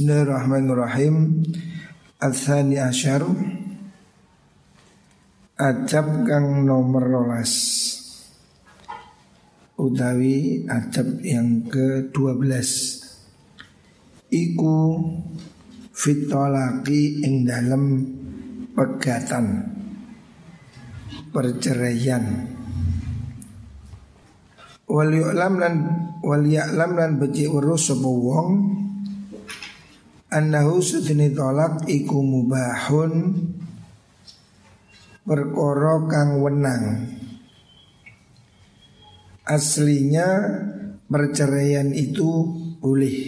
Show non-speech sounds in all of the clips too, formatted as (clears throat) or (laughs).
Bismillahirrahmanirrahim. Al-Thani Asyar Adab kang nomor rolas. Utawi adab yang ke-12 Iku fitolaki ing dalam pegatan. Perceraian. Wal yu'lam lan wal ya'lam lan beci urus sapa wong annahu sudini tolak iku mubahun perkara kang wenang. Aslinya perceraian itu boleh.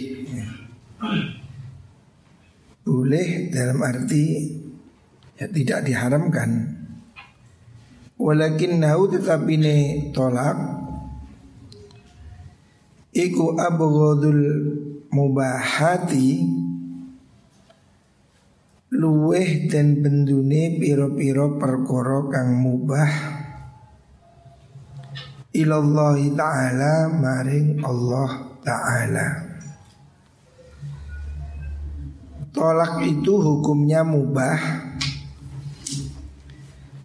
Boleh dalam arti ya, tidak diharamkan. Walakin nahu tetapi ini tolak iku abghadul mubahati luweh dan bendune piro-piro perkara kang mubah. Ilallahi ta'ala maring Allah ta'ala. Tolak itu hukumnya mubah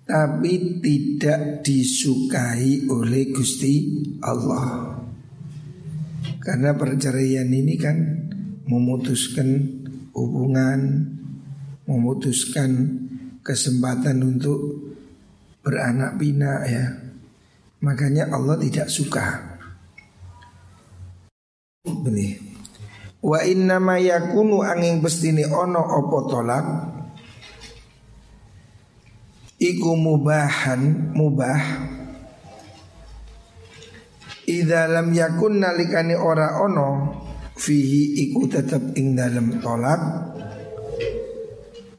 Tapi tidak disukai oleh Gusti Allah. Karena perceraian ini kan memutuskan hubungan memutuskan kesempatan untuk beranak pinak ya. Makanya Allah tidak suka. Ini. Wa inna ma yakunu angin bestini ono opo tolak Iku mubahan mubah Idza lam yakun nalikani ora ono Fihi iku tetap ing dalam tolak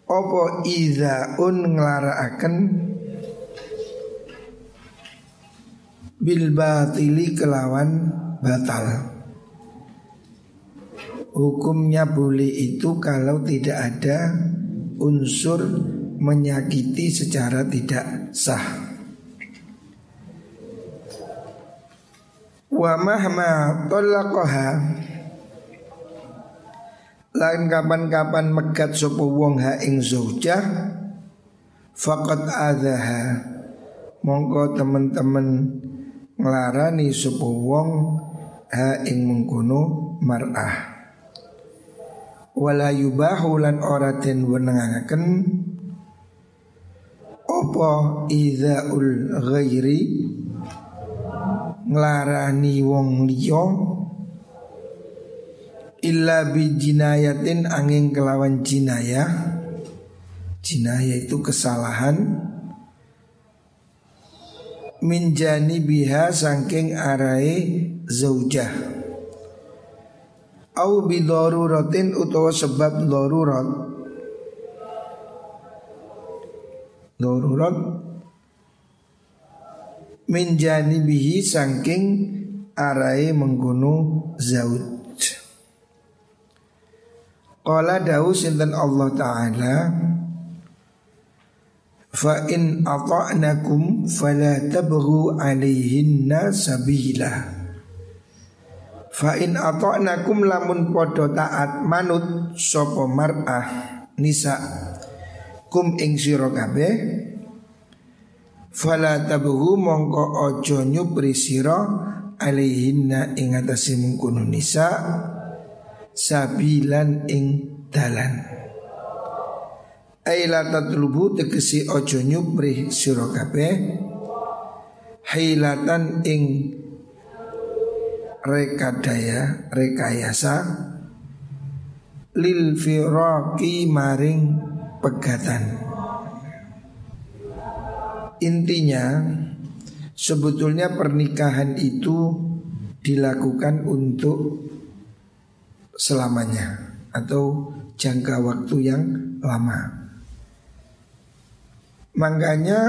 Opo un nglarakaken bil batili kelawan batal. Hukumnya boleh itu kalau tidak ada unsur menyakiti secara tidak sah. Wa mahma talaqaha lain kapan-kapan megat sopo wong ha ing zaujah faqad adaha mongko temen-temen nglarani sopo wong ha ing mengkono mar'ah. Wala yubahu lan ora den wenengaken apa idzaul ghairi? Nglarani wong liya illa bi jinayatin angin kelawan jinayah jinayah itu kesalahan. Min biha sangking arai zaujah. Au bi daruratin utawa sebab darurat. Darurat. Min bihi sangking arai menggunu zauj Qala dawu sinten Allah Ta'ala Fa in ata'nakum fala tabghu alaihinna sabila. Fa in ata'nakum lamun podo taat manut sopo mar'ah nisa kum ing sira kabeh fala tabghu mongko ojo nyupri sira alaihinna ing atase mungkunu nisa sabilan ing dalan. Aila tatlubu tegesi ojo nyupri sira kabeh. Hilatan ing rekadaya rekayasa. Lil firaqi maring pegatan. Intinya sebetulnya pernikahan itu dilakukan untuk selamanya atau jangka waktu yang lama. Makanya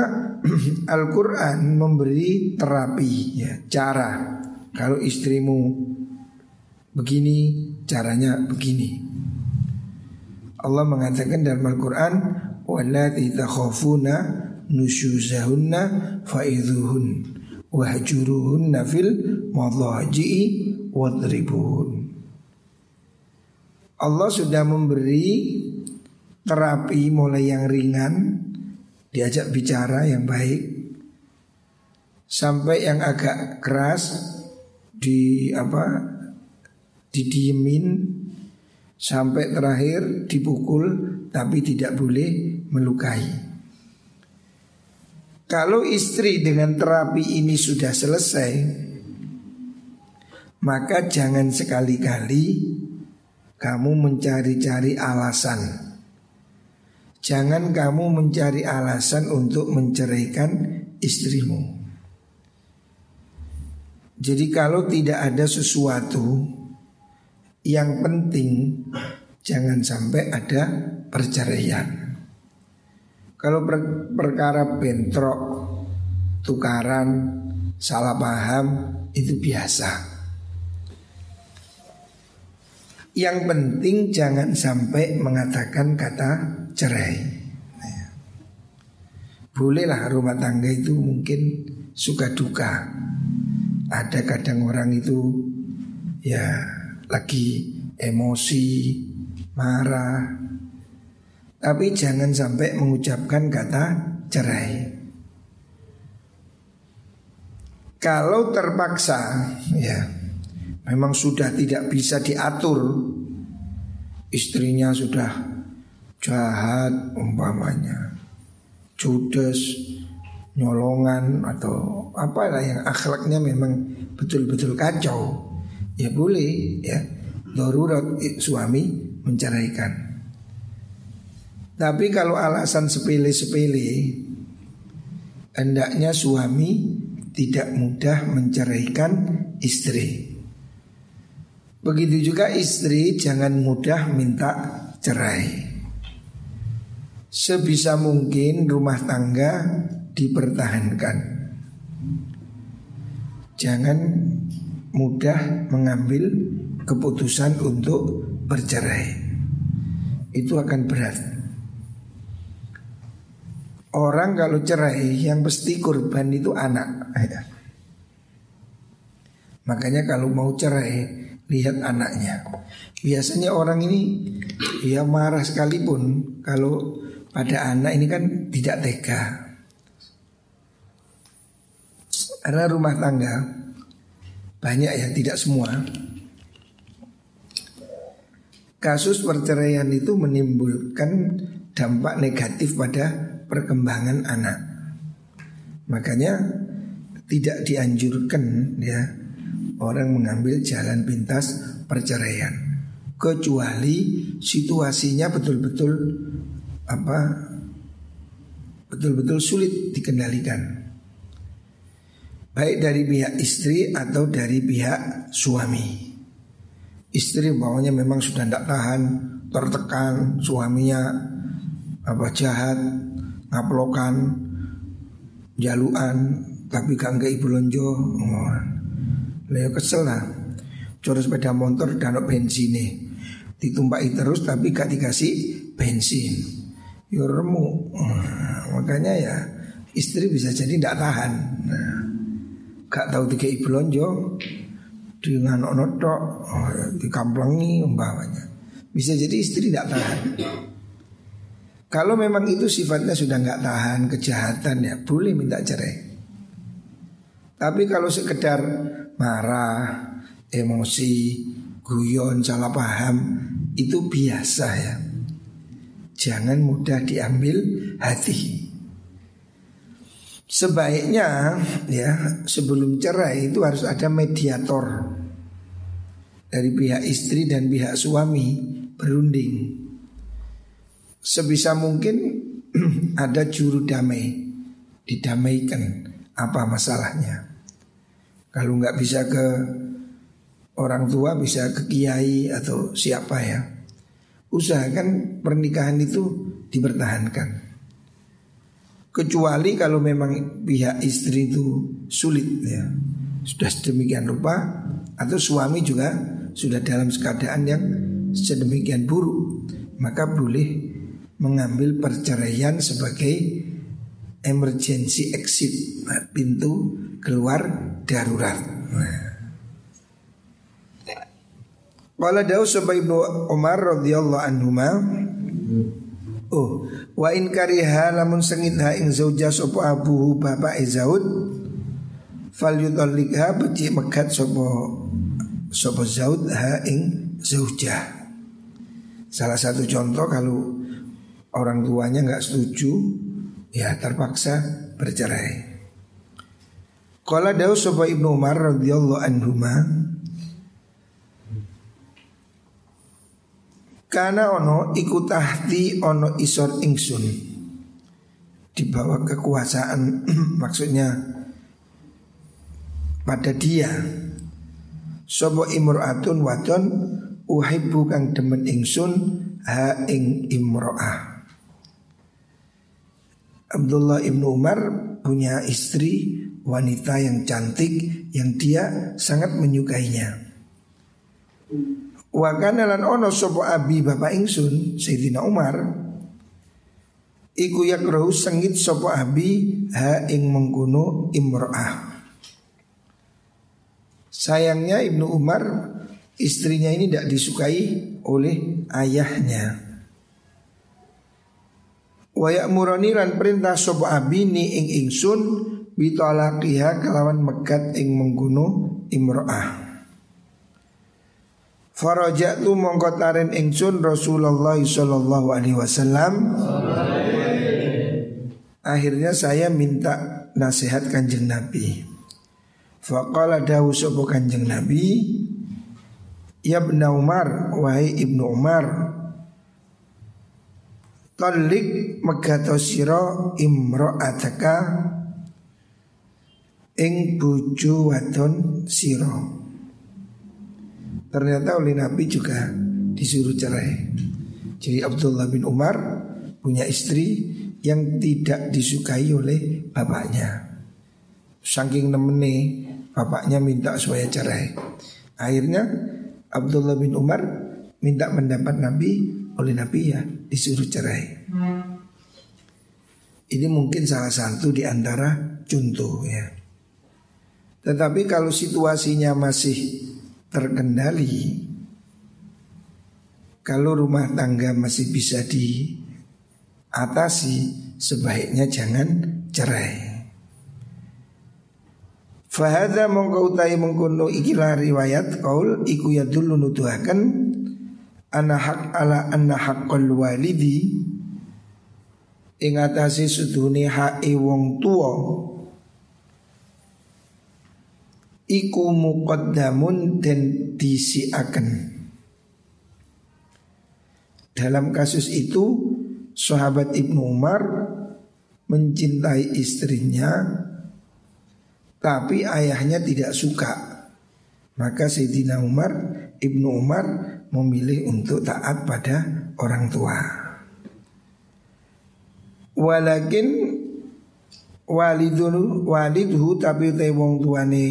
(clears throat) Al-Quran memberi terapi ya, cara kalau istrimu begini caranya begini. Allah mengatakan dalam Al-Quran Wallati takhafuna nusyuzahunna fa'idhuhun Wahjuruhunna fil madhaji'i wadribuhun Allah sudah memberi terapi mulai yang ringan, diajak bicara yang baik, sampai yang agak keras di apa didiemin sampai terakhir dipukul tapi tidak boleh melukai. Kalau istri dengan terapi ini sudah selesai, maka jangan sekali-kali kamu mencari-cari alasan. Jangan kamu mencari alasan untuk menceraikan istrimu. Jadi kalau tidak ada sesuatu yang penting jangan sampai ada perceraian. Kalau per perkara bentrok, tukaran, salah paham itu biasa. Yang penting jangan sampai mengatakan kata cerai. Nah, bolehlah rumah tangga itu mungkin suka duka. Ada kadang orang itu ya lagi emosi, marah. Tapi jangan sampai mengucapkan kata cerai. Kalau terpaksa ya memang sudah tidak bisa diatur istrinya sudah jahat umpamanya judes nyolongan atau apalah yang akhlaknya memang betul-betul kacau ya boleh ya darurat suami menceraikan. Tapi kalau alasan sepele-sepele hendaknya suami tidak mudah menceraikan istri. Begitu juga istri jangan mudah minta cerai. Sebisa mungkin rumah tangga dipertahankan. Jangan mudah mengambil keputusan untuk bercerai. Itu akan berat. Orang kalau cerai yang pasti korban itu anak. (laughs) Makanya kalau mau cerai lihat anaknya. Biasanya orang ini ya marah sekalipun kalau pada anak ini kan tidak tega. Karena rumah tangga banyak ya tidak semua Kasus perceraian itu menimbulkan dampak negatif pada perkembangan anak Makanya tidak dianjurkan ya orang mengambil jalan pintas perceraian kecuali situasinya betul-betul apa betul-betul sulit dikendalikan baik dari pihak istri atau dari pihak suami. Istri bawahnya memang sudah tidak tahan, tertekan, suaminya apa jahat, ngaplokan, jaluan, tapi gak nggak ibu lonjo. Leo kesel lah. Coro sepeda motor dan bensin nih. Ditumpai terus tapi gak dikasih bensin. Yo remu. makanya ya istri bisa jadi tidak tahan. Nah, gak tahu tiga ibu lonjo dengan onotok oh, dikamplengi umpamanya bisa jadi istri tidak tahan kalau memang itu sifatnya sudah nggak tahan kejahatan ya boleh minta cerai tapi kalau sekedar marah emosi guyon salah paham itu biasa ya. Jangan mudah diambil hati. Sebaiknya ya sebelum cerai itu harus ada mediator. Dari pihak istri dan pihak suami berunding. Sebisa mungkin (clears throat) ada juru damai, didamaikan. Apa masalahnya. Kalau nggak bisa ke orang tua bisa ke kiai atau siapa ya. Usahakan pernikahan itu dipertahankan. Kecuali kalau memang pihak istri itu sulit ya Sudah sedemikian rupa Atau suami juga sudah dalam keadaan yang sedemikian buruk Maka boleh mengambil perceraian sebagai emergency exit Pintu keluar darurat. Qala dawu sapa Ibnu Umar radhiyallahu anhuma Oh, wa in kariha lamun sengit ha ing zauja sapa abuhu bapak Zaud fal yutallikha beci megat sapa sapa Zaud ha ing zaujah. Salah satu contoh kalau orang tuanya nggak setuju ya terpaksa bercerai. Qala dawu sapa Ibnu Umar radhiyallahu anhuma Karena ono iku tahti ono isor ingsun. Di bawah kekuasaan (clears throat) Maksudnya Pada dia. Sobo imro'atun wadon Uhibbu kang demen ingsun Ha ing imro'ah Abdullah ibnu Umar punya istri wanita yang cantik yang dia sangat menyukainya. Wa kana lan ono sapa abi bapak ingsun Sayyidina Umar Iku yakrahu sengit sapa abi ha ing mengkono imro'ah Sayangnya Ibnu Umar istrinya ini tidak disukai oleh ayahnya Wa ya'murani lan perintah sapa abi ni ing ingsun bitalaqiha kelawan megat ing mengkono imro'ah Farajatu mongko tarin ingsun Rasulullah sallallahu alaihi wasallam. Akhirnya saya minta nasihat kanjeng Nabi. Faqala dawu sapa kanjeng Nabi, Ya Ibn Umar, wahai Ibnu Umar, Talik megato sira imra'ataka ing bojo wadon sira. Ternyata oleh Nabi juga disuruh cerai. Jadi Abdullah bin Umar punya istri yang tidak disukai oleh bapaknya. Saking nemene bapaknya minta supaya cerai. Akhirnya Abdullah bin Umar minta pendapat Nabi oleh Nabi ya disuruh cerai. Ini mungkin salah satu di antara contoh ya. Tetapi kalau situasinya masih terkendali Kalau rumah tangga masih bisa diatasi Sebaiknya jangan cerai Fahada mongkau utai mengkono ikilah riwayat kaul iku ya dulu ana hak ala anna haqqal walidi ing atase sudune hae wong tuwa iku muqaddamun dan disiakan. Dalam kasus itu sahabat Ibnu Umar mencintai istrinya tapi ayahnya tidak suka. Maka Sayyidina Umar Ibnu Umar memilih untuk taat pada orang tua. Walakin walidun walidhu tapi te wong tuane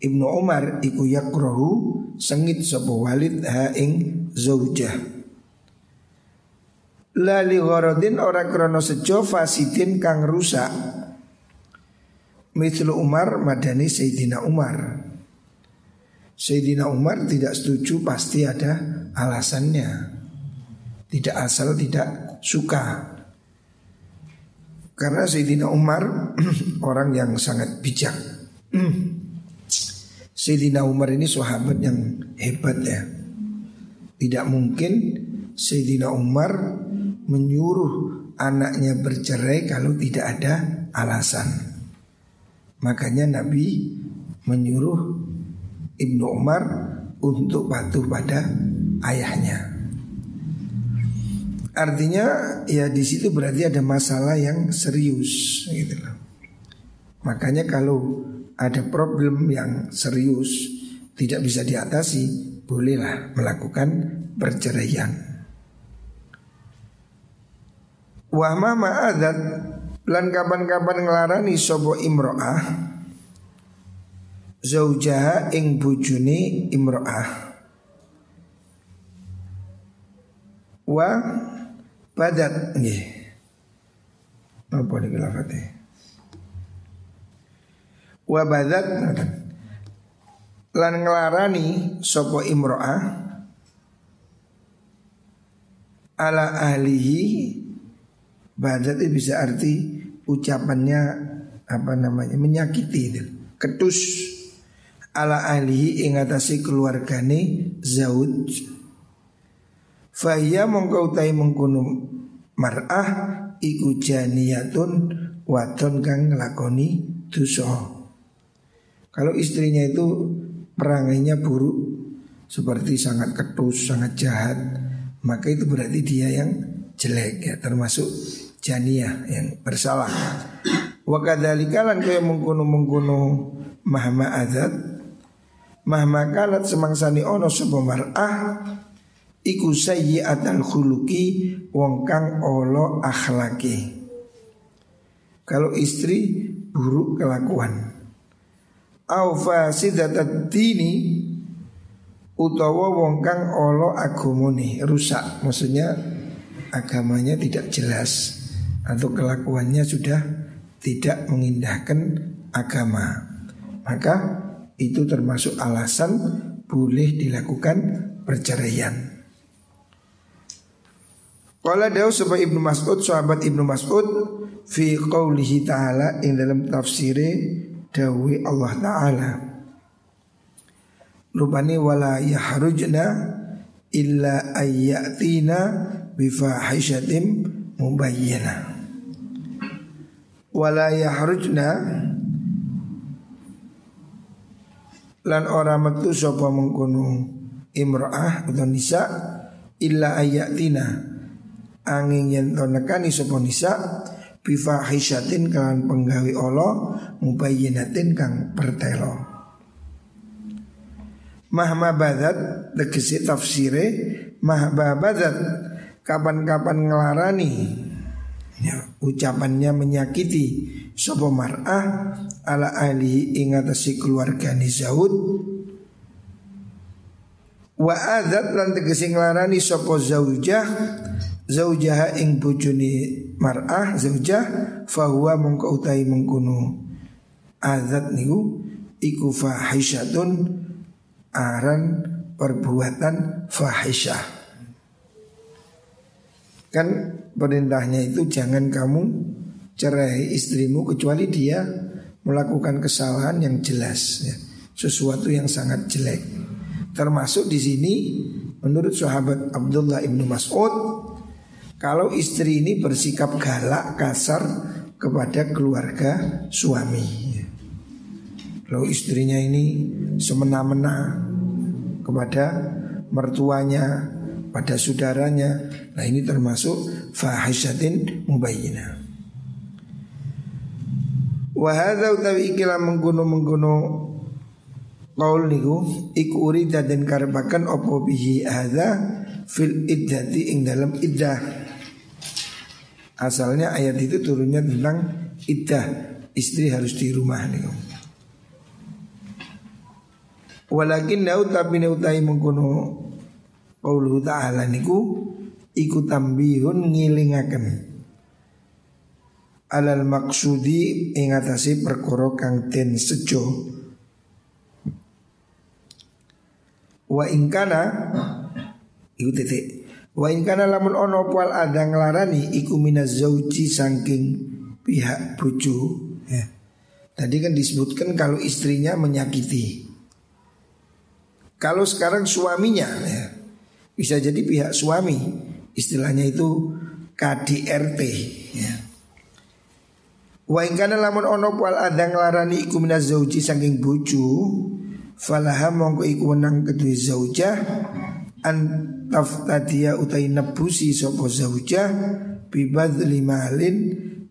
Ibnu Umar iku yakrohu sengit sapa Walid ha ing zaujah. La li gharadin ora krana sejo fasidin kang rusak. Mithlu Umar madani Sayyidina Umar. Sayyidina Umar tidak setuju pasti ada alasannya. Tidak asal tidak suka. Karena Sayyidina Umar (clears throat) orang yang sangat bijak. (clears throat) Sayyidina Umar ini sahabat yang hebat ya. Tidak mungkin Sayyidina Umar menyuruh anaknya bercerai kalau tidak ada alasan. Makanya Nabi menyuruh Ibnu Umar untuk patuh pada ayahnya. Artinya ya di situ berarti ada masalah yang serius gitu loh. Makanya kalau ada problem yang serius tidak bisa diatasi, bolehlah melakukan perceraian. Wa ma ma'adat lan kapan-kapan ngelarani sobo imro'ah zaujaha ing bujuni imro'ah wa badat nggih. Apa niki lafate wa badat lan nglarani sapa imro'ah ala ahlihi. Badat itu bisa arti ucapannya apa namanya menyakiti itu. Ketus ala ahlihi ingatasi keluargane Zaud. Fahya mongkau tai mengkunum mar'ah iku janiyatun wadon kang nglakoni dosa. Kalau istrinya itu perangainya buruk seperti sangat ketus, sangat jahat, maka itu berarti dia yang jelek ya termasuk janiyah yang bersalah. Wa kadzalika lan kaya mengkono mengkono mahma adzat mahma kanat semangsani ono sapa mar'ah iku sayyi'atal khuluqi wong kang olo akhlaki. Kalau istri buruk kelakuan. Au fasidatat dini utawa wong kang olo rusak. Maksudnya agamanya tidak jelas atau kelakuannya sudah tidak mengindahkan agama. Maka itu termasuk alasan boleh dilakukan perceraian. Qala dawu sebab Ibnu Mas'ud sahabat Ibnu Mas'ud fi qaulihi ta'ala ing dalam tafsire dawi Allah taala. Rupani wala yahrujna illa ayyatina bifahishatim mubayyana. Wala yahrujna lan ora metu sapa mengkono imra'ah atau nisa illa ayatina angin yen to nekani sapa nisa bifahishatin kan penggawe Allah mubayyinatin kang pertelo. Mahma badat tegesi tafsire mahba badat kapan-kapan ngelarani. Ya, ucapannya menyakiti sapa mar'ah ala ahli ingatasi keluarga Zaud. Wa adat lan tegesi nglarani sapa zaujah. Zaujaha ing bojone mar'ah zaujah fahuwa mongko utai mengkono. Azat niku iku fahisyatun aran perbuatan fahisyah. Kan perintahnya itu jangan kamu cerai istrimu kecuali dia melakukan kesalahan yang jelas ya. sesuatu yang sangat jelek termasuk di sini menurut sahabat Abdullah ibnu Mas'ud kalau istri ini bersikap galak, kasar kepada keluarga suami. Kalau istrinya ini semena-mena kepada mertuanya, pada saudaranya, nah ini termasuk fahishatin mubayyina. Wahada utawi ikilah mengguno mengguno Qaul niku iku dan karepaken opo bihi hadza fil iddati ing dalam iddah Asalnya ayat itu turunnya tentang iddah Istri harus di rumah nih Walakin nau tapi nautai mengkono Qauluhu ta'ala niku Iku tambihun ngilingaken Alal maksudi ingatasi perkara kang ten sejo Wa ingkana Iku titik Wa in kana lamun ono pal ada nglarani iku minaz zauji saking pihak bojo ya. Tadi kan disebutkan kalau istrinya menyakiti. Kalau sekarang suaminya ya, bisa jadi pihak suami istilahnya itu KDRT ya. Wa in kana lamun ono pal ada nglarani iku minaz zauji saking bojo falaha mongko iku wenang kedue zaujah an taftadia utai nebusi sopo zaujah bibadli malin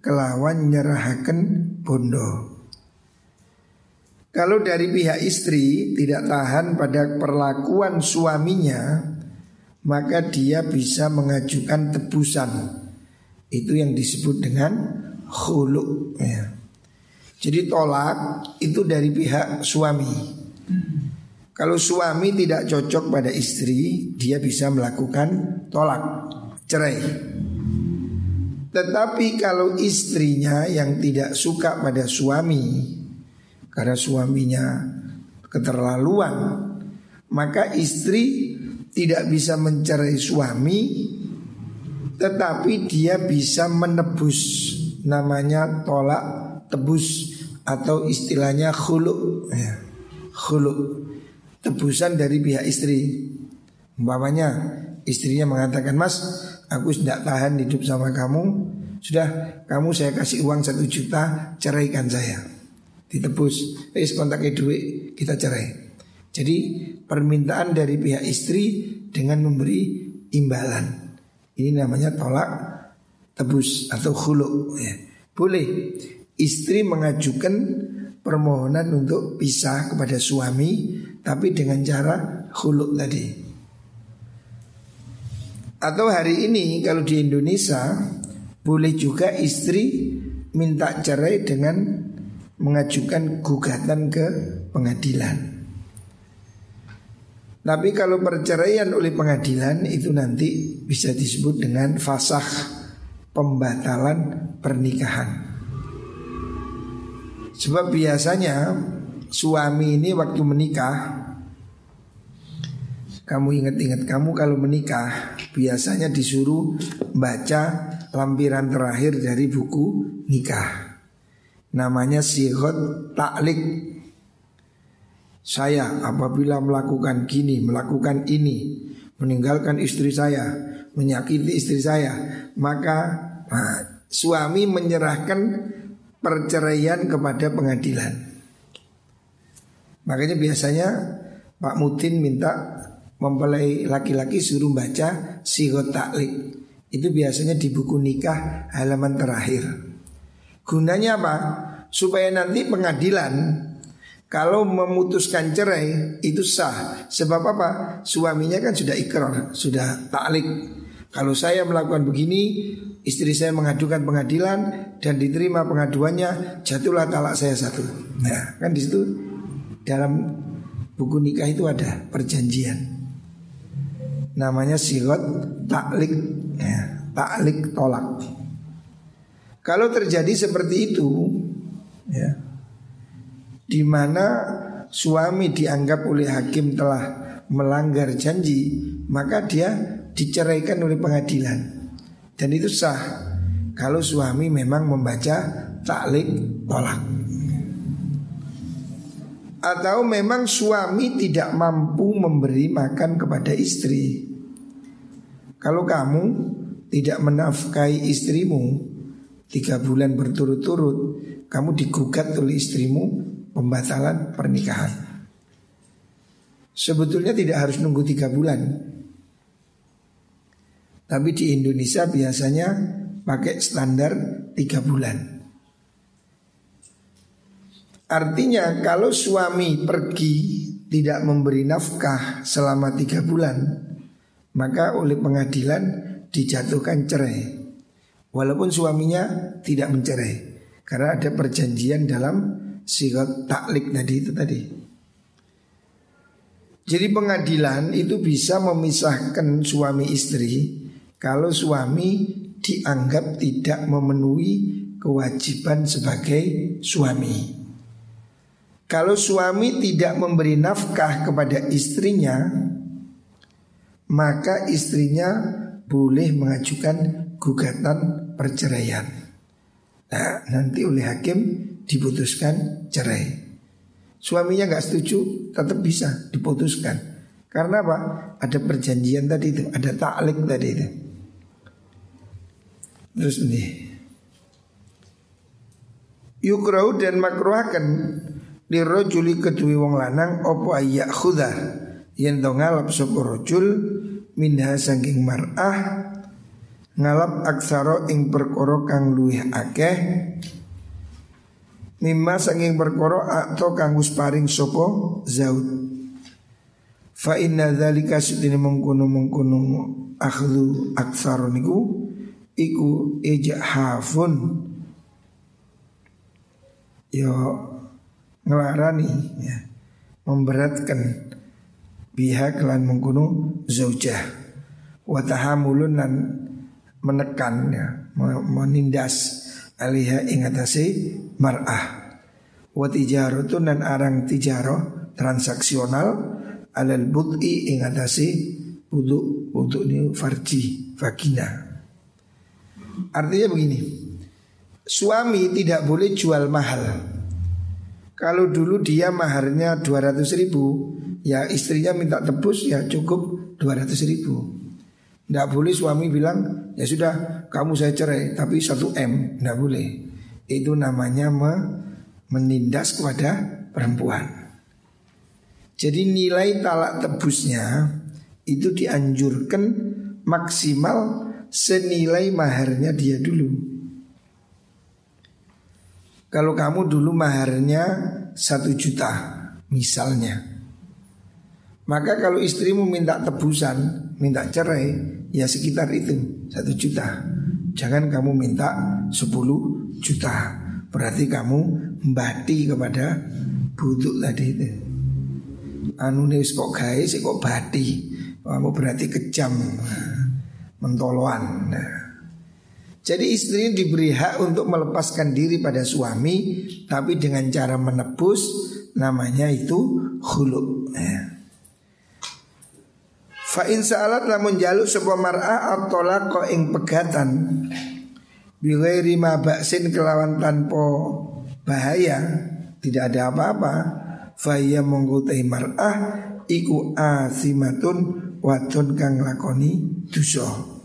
kelawan nyerahaken bondo. Kalau dari pihak istri tidak tahan pada perlakuan suaminya, maka dia bisa mengajukan tebusan. Itu yang disebut dengan khuluk. Ya. Jadi tolak itu dari pihak suami. Kalau suami tidak cocok pada istri, dia bisa melakukan tolak, cerai. Tetapi kalau istrinya yang tidak suka pada suami, karena suaminya keterlaluan, maka istri tidak bisa mencerai suami Tetapi dia bisa menebus Namanya tolak tebus Atau istilahnya khuluk ya. Khuluk Tebusan dari pihak istri. Umpamanya istrinya mengatakan Mas aku tidak tahan hidup sama kamu. Sudah kamu saya kasih uang satu juta Ceraikan saya. Ditebus. Eh kontaknya duit kita cerai. Jadi permintaan dari pihak istri Dengan memberi imbalan. Ini namanya tolak tebus atau khuluk ya. Boleh istri mengajukan permohonan untuk pisah kepada suami Tapi dengan cara khuluk tadi atau hari ini kalau di Indonesia boleh juga istri minta cerai dengan mengajukan gugatan ke pengadilan. Tapi kalau perceraian oleh pengadilan itu nanti bisa disebut dengan fasah pembatalan pernikahan. Sebab biasanya suami ini waktu menikah kamu ingat-ingat kamu kalau menikah biasanya disuruh baca lampiran terakhir dari buku nikah. Namanya sigot taklik. Saya apabila melakukan gini, melakukan ini, meninggalkan istri saya, menyakiti istri saya, maka nah, suami menyerahkan perceraian kepada pengadilan. Makanya biasanya Pak Mutin minta mempelai laki-laki suruh baca sigot taklik. Itu biasanya di buku nikah halaman terakhir. Gunanya apa? Supaya nanti pengadilan kalau memutuskan cerai itu sah. Sebab apa? Suaminya kan sudah ikrar, sudah taklik. Kalau saya melakukan begini, istri saya mengadukan pengadilan dan diterima pengaduannya, jatuhlah talak saya satu. Nah, kan di situ dalam buku nikah itu ada perjanjian namanya sigot taklik ya, taklik tolak. Kalau terjadi seperti itu, ya, di mana suami dianggap oleh hakim telah melanggar janji, maka dia diceraikan oleh pengadilan. Dan itu sah kalau suami memang membaca taklik tolak. Atau memang suami tidak mampu memberi makan kepada istri kalau kamu tidak menafkahi istrimu tiga bulan berturut-turut, kamu digugat oleh istrimu pembatalan pernikahan. Sebetulnya tidak harus nunggu tiga bulan. Tapi di Indonesia biasanya pakai standar tiga bulan. Artinya kalau suami pergi tidak memberi nafkah selama tiga bulan maka oleh pengadilan dijatuhkan cerai. Walaupun suaminya tidak mencerai karena ada perjanjian dalam sigat taklik tadi itu tadi. Jadi pengadilan itu bisa memisahkan suami istri kalau suami dianggap tidak memenuhi kewajiban sebagai suami. Kalau suami tidak memberi nafkah kepada istrinya, maka istrinya boleh mengajukan gugatan perceraian. Nah, nanti oleh hakim diputuskan cerai. Suaminya nggak setuju, tetap bisa diputuskan. Karena apa? Ada perjanjian tadi itu, ada taklik tadi itu. Terus ini. Yukrau dan makruhakan lirojuli kedui wong lanang opo ayak khudah yen ngalap sapa rajul minha saking mar'ah ngalap aksara ing perkara kang luwih akeh. Mimma saking perkara atau kang paring sapa zaud. Fa inna dzalika sudine mengkono mengkono akhlu aksara niku iku ijhafun yo ngelarani ya. Memberatkan biha kelan mengkuno zaujah. Wa tahamulun dan menekan ya. Menindas aliha ingatasi mar'ah. Wa tijaratun dan arang tijaro transaksional alal bud'i ingatasi buduk buduk ini farji vagina Artinya begini. Suami tidak boleh jual mahal. Kalau dulu dia maharnya 200 ribu Ya istrinya minta tebus ya cukup 200 ribu. Tidak boleh suami bilang Ya sudah kamu saya cerai Tapi 1 M Tidak boleh. Itu namanya me menindas kepada perempuan. Jadi nilai talak tebusnya Itu dianjurkan maksimal senilai maharnya dia dulu. Kalau kamu dulu maharnya satu juta misalnya. Maka kalau istrimu minta tebusan, minta cerai Ya sekitar itu satu juta. Jangan kamu minta sepuluh juta. Berarti kamu membati kepada buduk tadi itu. Anu nih kok gaya kok bati? Kamu berarti kejam Mentoloan nah. Jadi istri diberi hak untuk melepaskan diri pada suami Tapi dengan cara menebus Namanya itu hulu ya. Fa in sa'alat lamun jaluk sebuah mar'ah ko ing pegatan Bilairi ma baksin kelawan tanpa bahaya Tidak ada apa-apa Faya mengkutai mar'ah Iku asimatun Wadon kang lakoni dusoh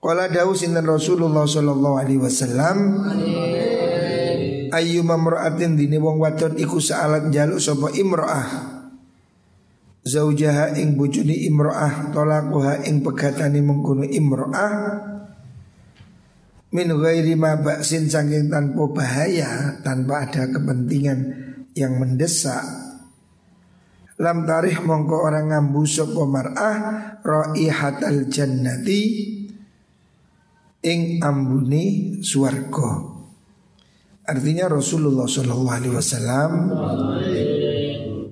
Qala dawu sinten Rasulullah sallallahu alaihi wasallam Ayu mamra'atin dini wong wadon iku sa'alat jaluk sapa imra'ah? Zaujaha ing bujuni imra'ah tolakuha ing pegatani mengkono imra'ah? Min ghairi ma ba'sin saking tanpa bahaya Tanpa ada kepentingan yang mendesak Lam tarih mongko orang ngambu sapa mar'ah Ra'ihatal jannati ing ambuni suarko. Artinya Rasulullah Shallallahu Alaihi Wasallam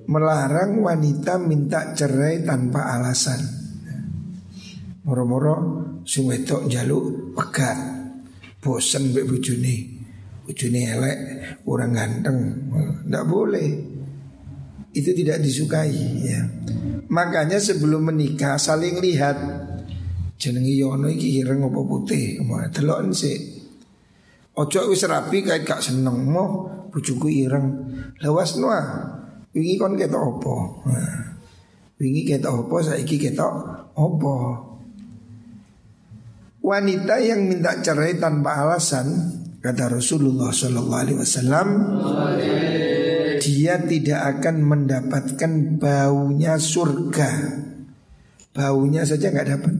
melarang wanita minta cerai tanpa alasan. Moro-moro sing jaluk pegat, bosen mbek bojone. Bojone elek, kurang ganteng. Ndak boleh. Itu tidak disukai ya. Makanya sebelum menikah saling lihat. Jenengi yono iki ireng apa putih? Delok sik. Ojo wis rapi kait gak seneng mo bojoku ireng. Lawas noa Wingi kon ketok apa? Nah, Wingi ketok apa saiki ketok apa? Wanita yang minta cerai tanpa alasan Kata Rasulullah Sallallahu Alaihi Wasallam Dia tidak akan mendapatkan baunya surga Baunya saja nggak dapat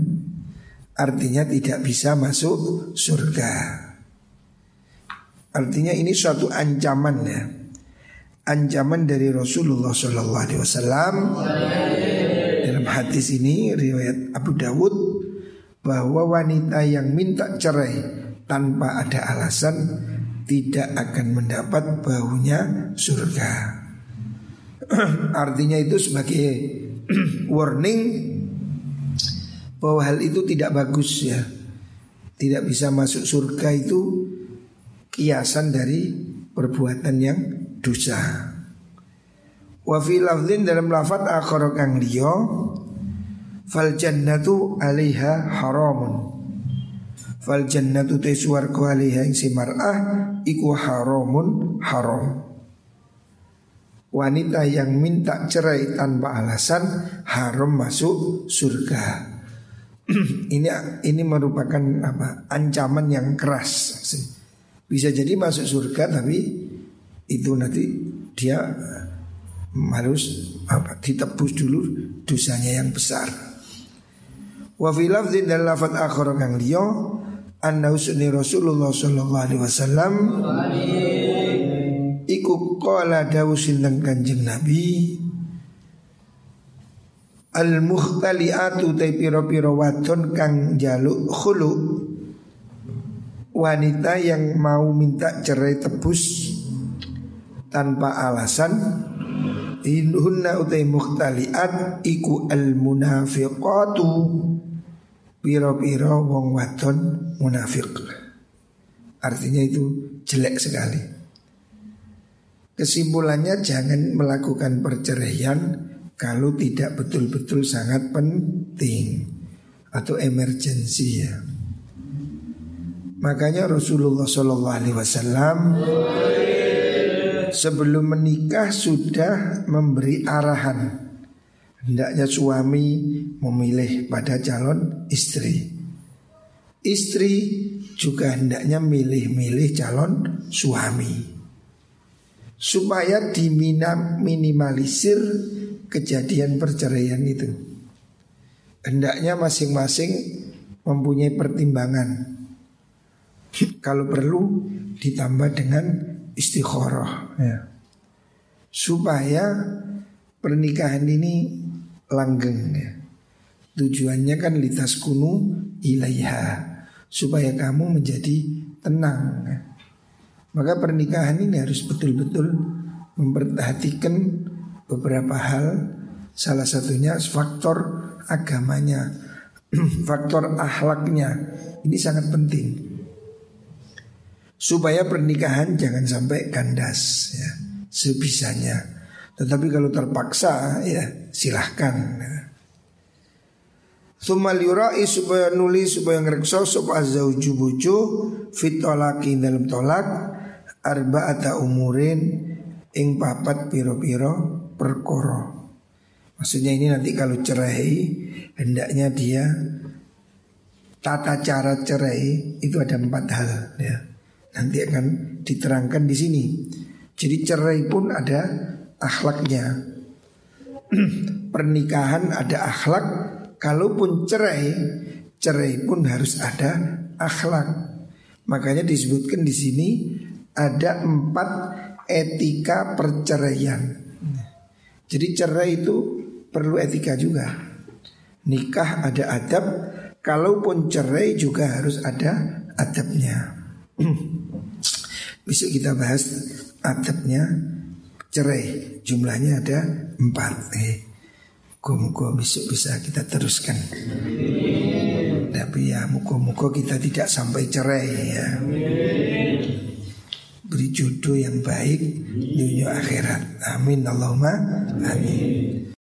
artinya tidak bisa masuk surga. Artinya ini suatu ancaman ya. Ancaman dari Rasulullah Wasallam dalam hadis ini riwayat Abu Dawud bahwa wanita yang minta cerai tanpa ada alasan tidak akan mendapat baunya surga. (clears throat) Artinya itu sebagai (clears throat) warning bahwa hal itu tidak bagus ya. Tidak bisa masuk surga itu kiasan dari perbuatan yang dosa. Wa fi dalam lafaz akhar kang liya fal jannatu 'alaiha haramun. Fal jannatu te swarga 'alaiha ing simarah iku haramun haram. Wanita yang minta cerai tanpa alasan haram masuk surga. (clears throat) ini ini merupakan apa ancaman yang keras bisa jadi masuk surga tapi itu nanti dia harus apa ditebus dulu dosanya yang besar. Wa fi lafzin dan lafaz akhar kang liya anna usni Rasulullah sallallahu alaihi wasallam. Iku qala dawusin Kanjeng Nabi? Al mukhtaliatu te piro-piro wadon kang jaluk khulu. Wanita yang mau minta cerai tebus tanpa alasan. Inhunna utai mukhtaliat iku al munafiqatu Piro-piro wong wadon munafik Artinya itu jelek sekali. Kesimpulannya jangan melakukan perceraian kalau tidak betul-betul sangat penting atau emergensi ya. Makanya Rasulullah Wasallam sebelum menikah sudah memberi arahan hendaknya suami memilih pada calon istri. Istri juga hendaknya milih-milih calon suami supaya diminimalisir kejadian perceraian itu. Hendaknya masing-masing mempunyai pertimbangan (clears throat) kalau perlu ditambah dengan istikharah ya. Supaya pernikahan ini langgeng ya. Tujuannya kan litas kunu ilaiha supaya kamu menjadi tenang. Ya. Maka pernikahan ini harus betul-betul memperhatikan beberapa hal. Salah satunya faktor agamanya, (clears throat) faktor akhlaknya. Ini sangat penting supaya pernikahan jangan sampai kandas ya sebisanya. Tetapi kalau terpaksa ya silahkan. Sumal yurai supaya nulis supaya ngerekso supaya zauju bojo fitolaki dalam tolak arba'ata umurin ing papat piro-piro perkoro. Maksudnya ini nanti kalau cerai hendaknya dia tata cara cerai itu ada empat hal ya. Nanti akan diterangkan di sini. Jadi cerai pun ada akhlaknya. (clears throat) Pernikahan ada akhlak. Kalaupun cerai, cerai pun harus ada akhlak. Makanya disebutkan di sini ada empat etika perceraian. Jadi cerai itu perlu etika juga. Nikah ada adab, kalaupun cerai juga harus ada adabnya. (clears throat) Besok kita bahas adabnya cerai. Jumlahnya ada empat. Eh, muka besok bisa kita teruskan. Tapi ya muka-muka kita tidak sampai cerai ya. Beri jodoh yang baik dunia akhirat. Amin Allahumma amin.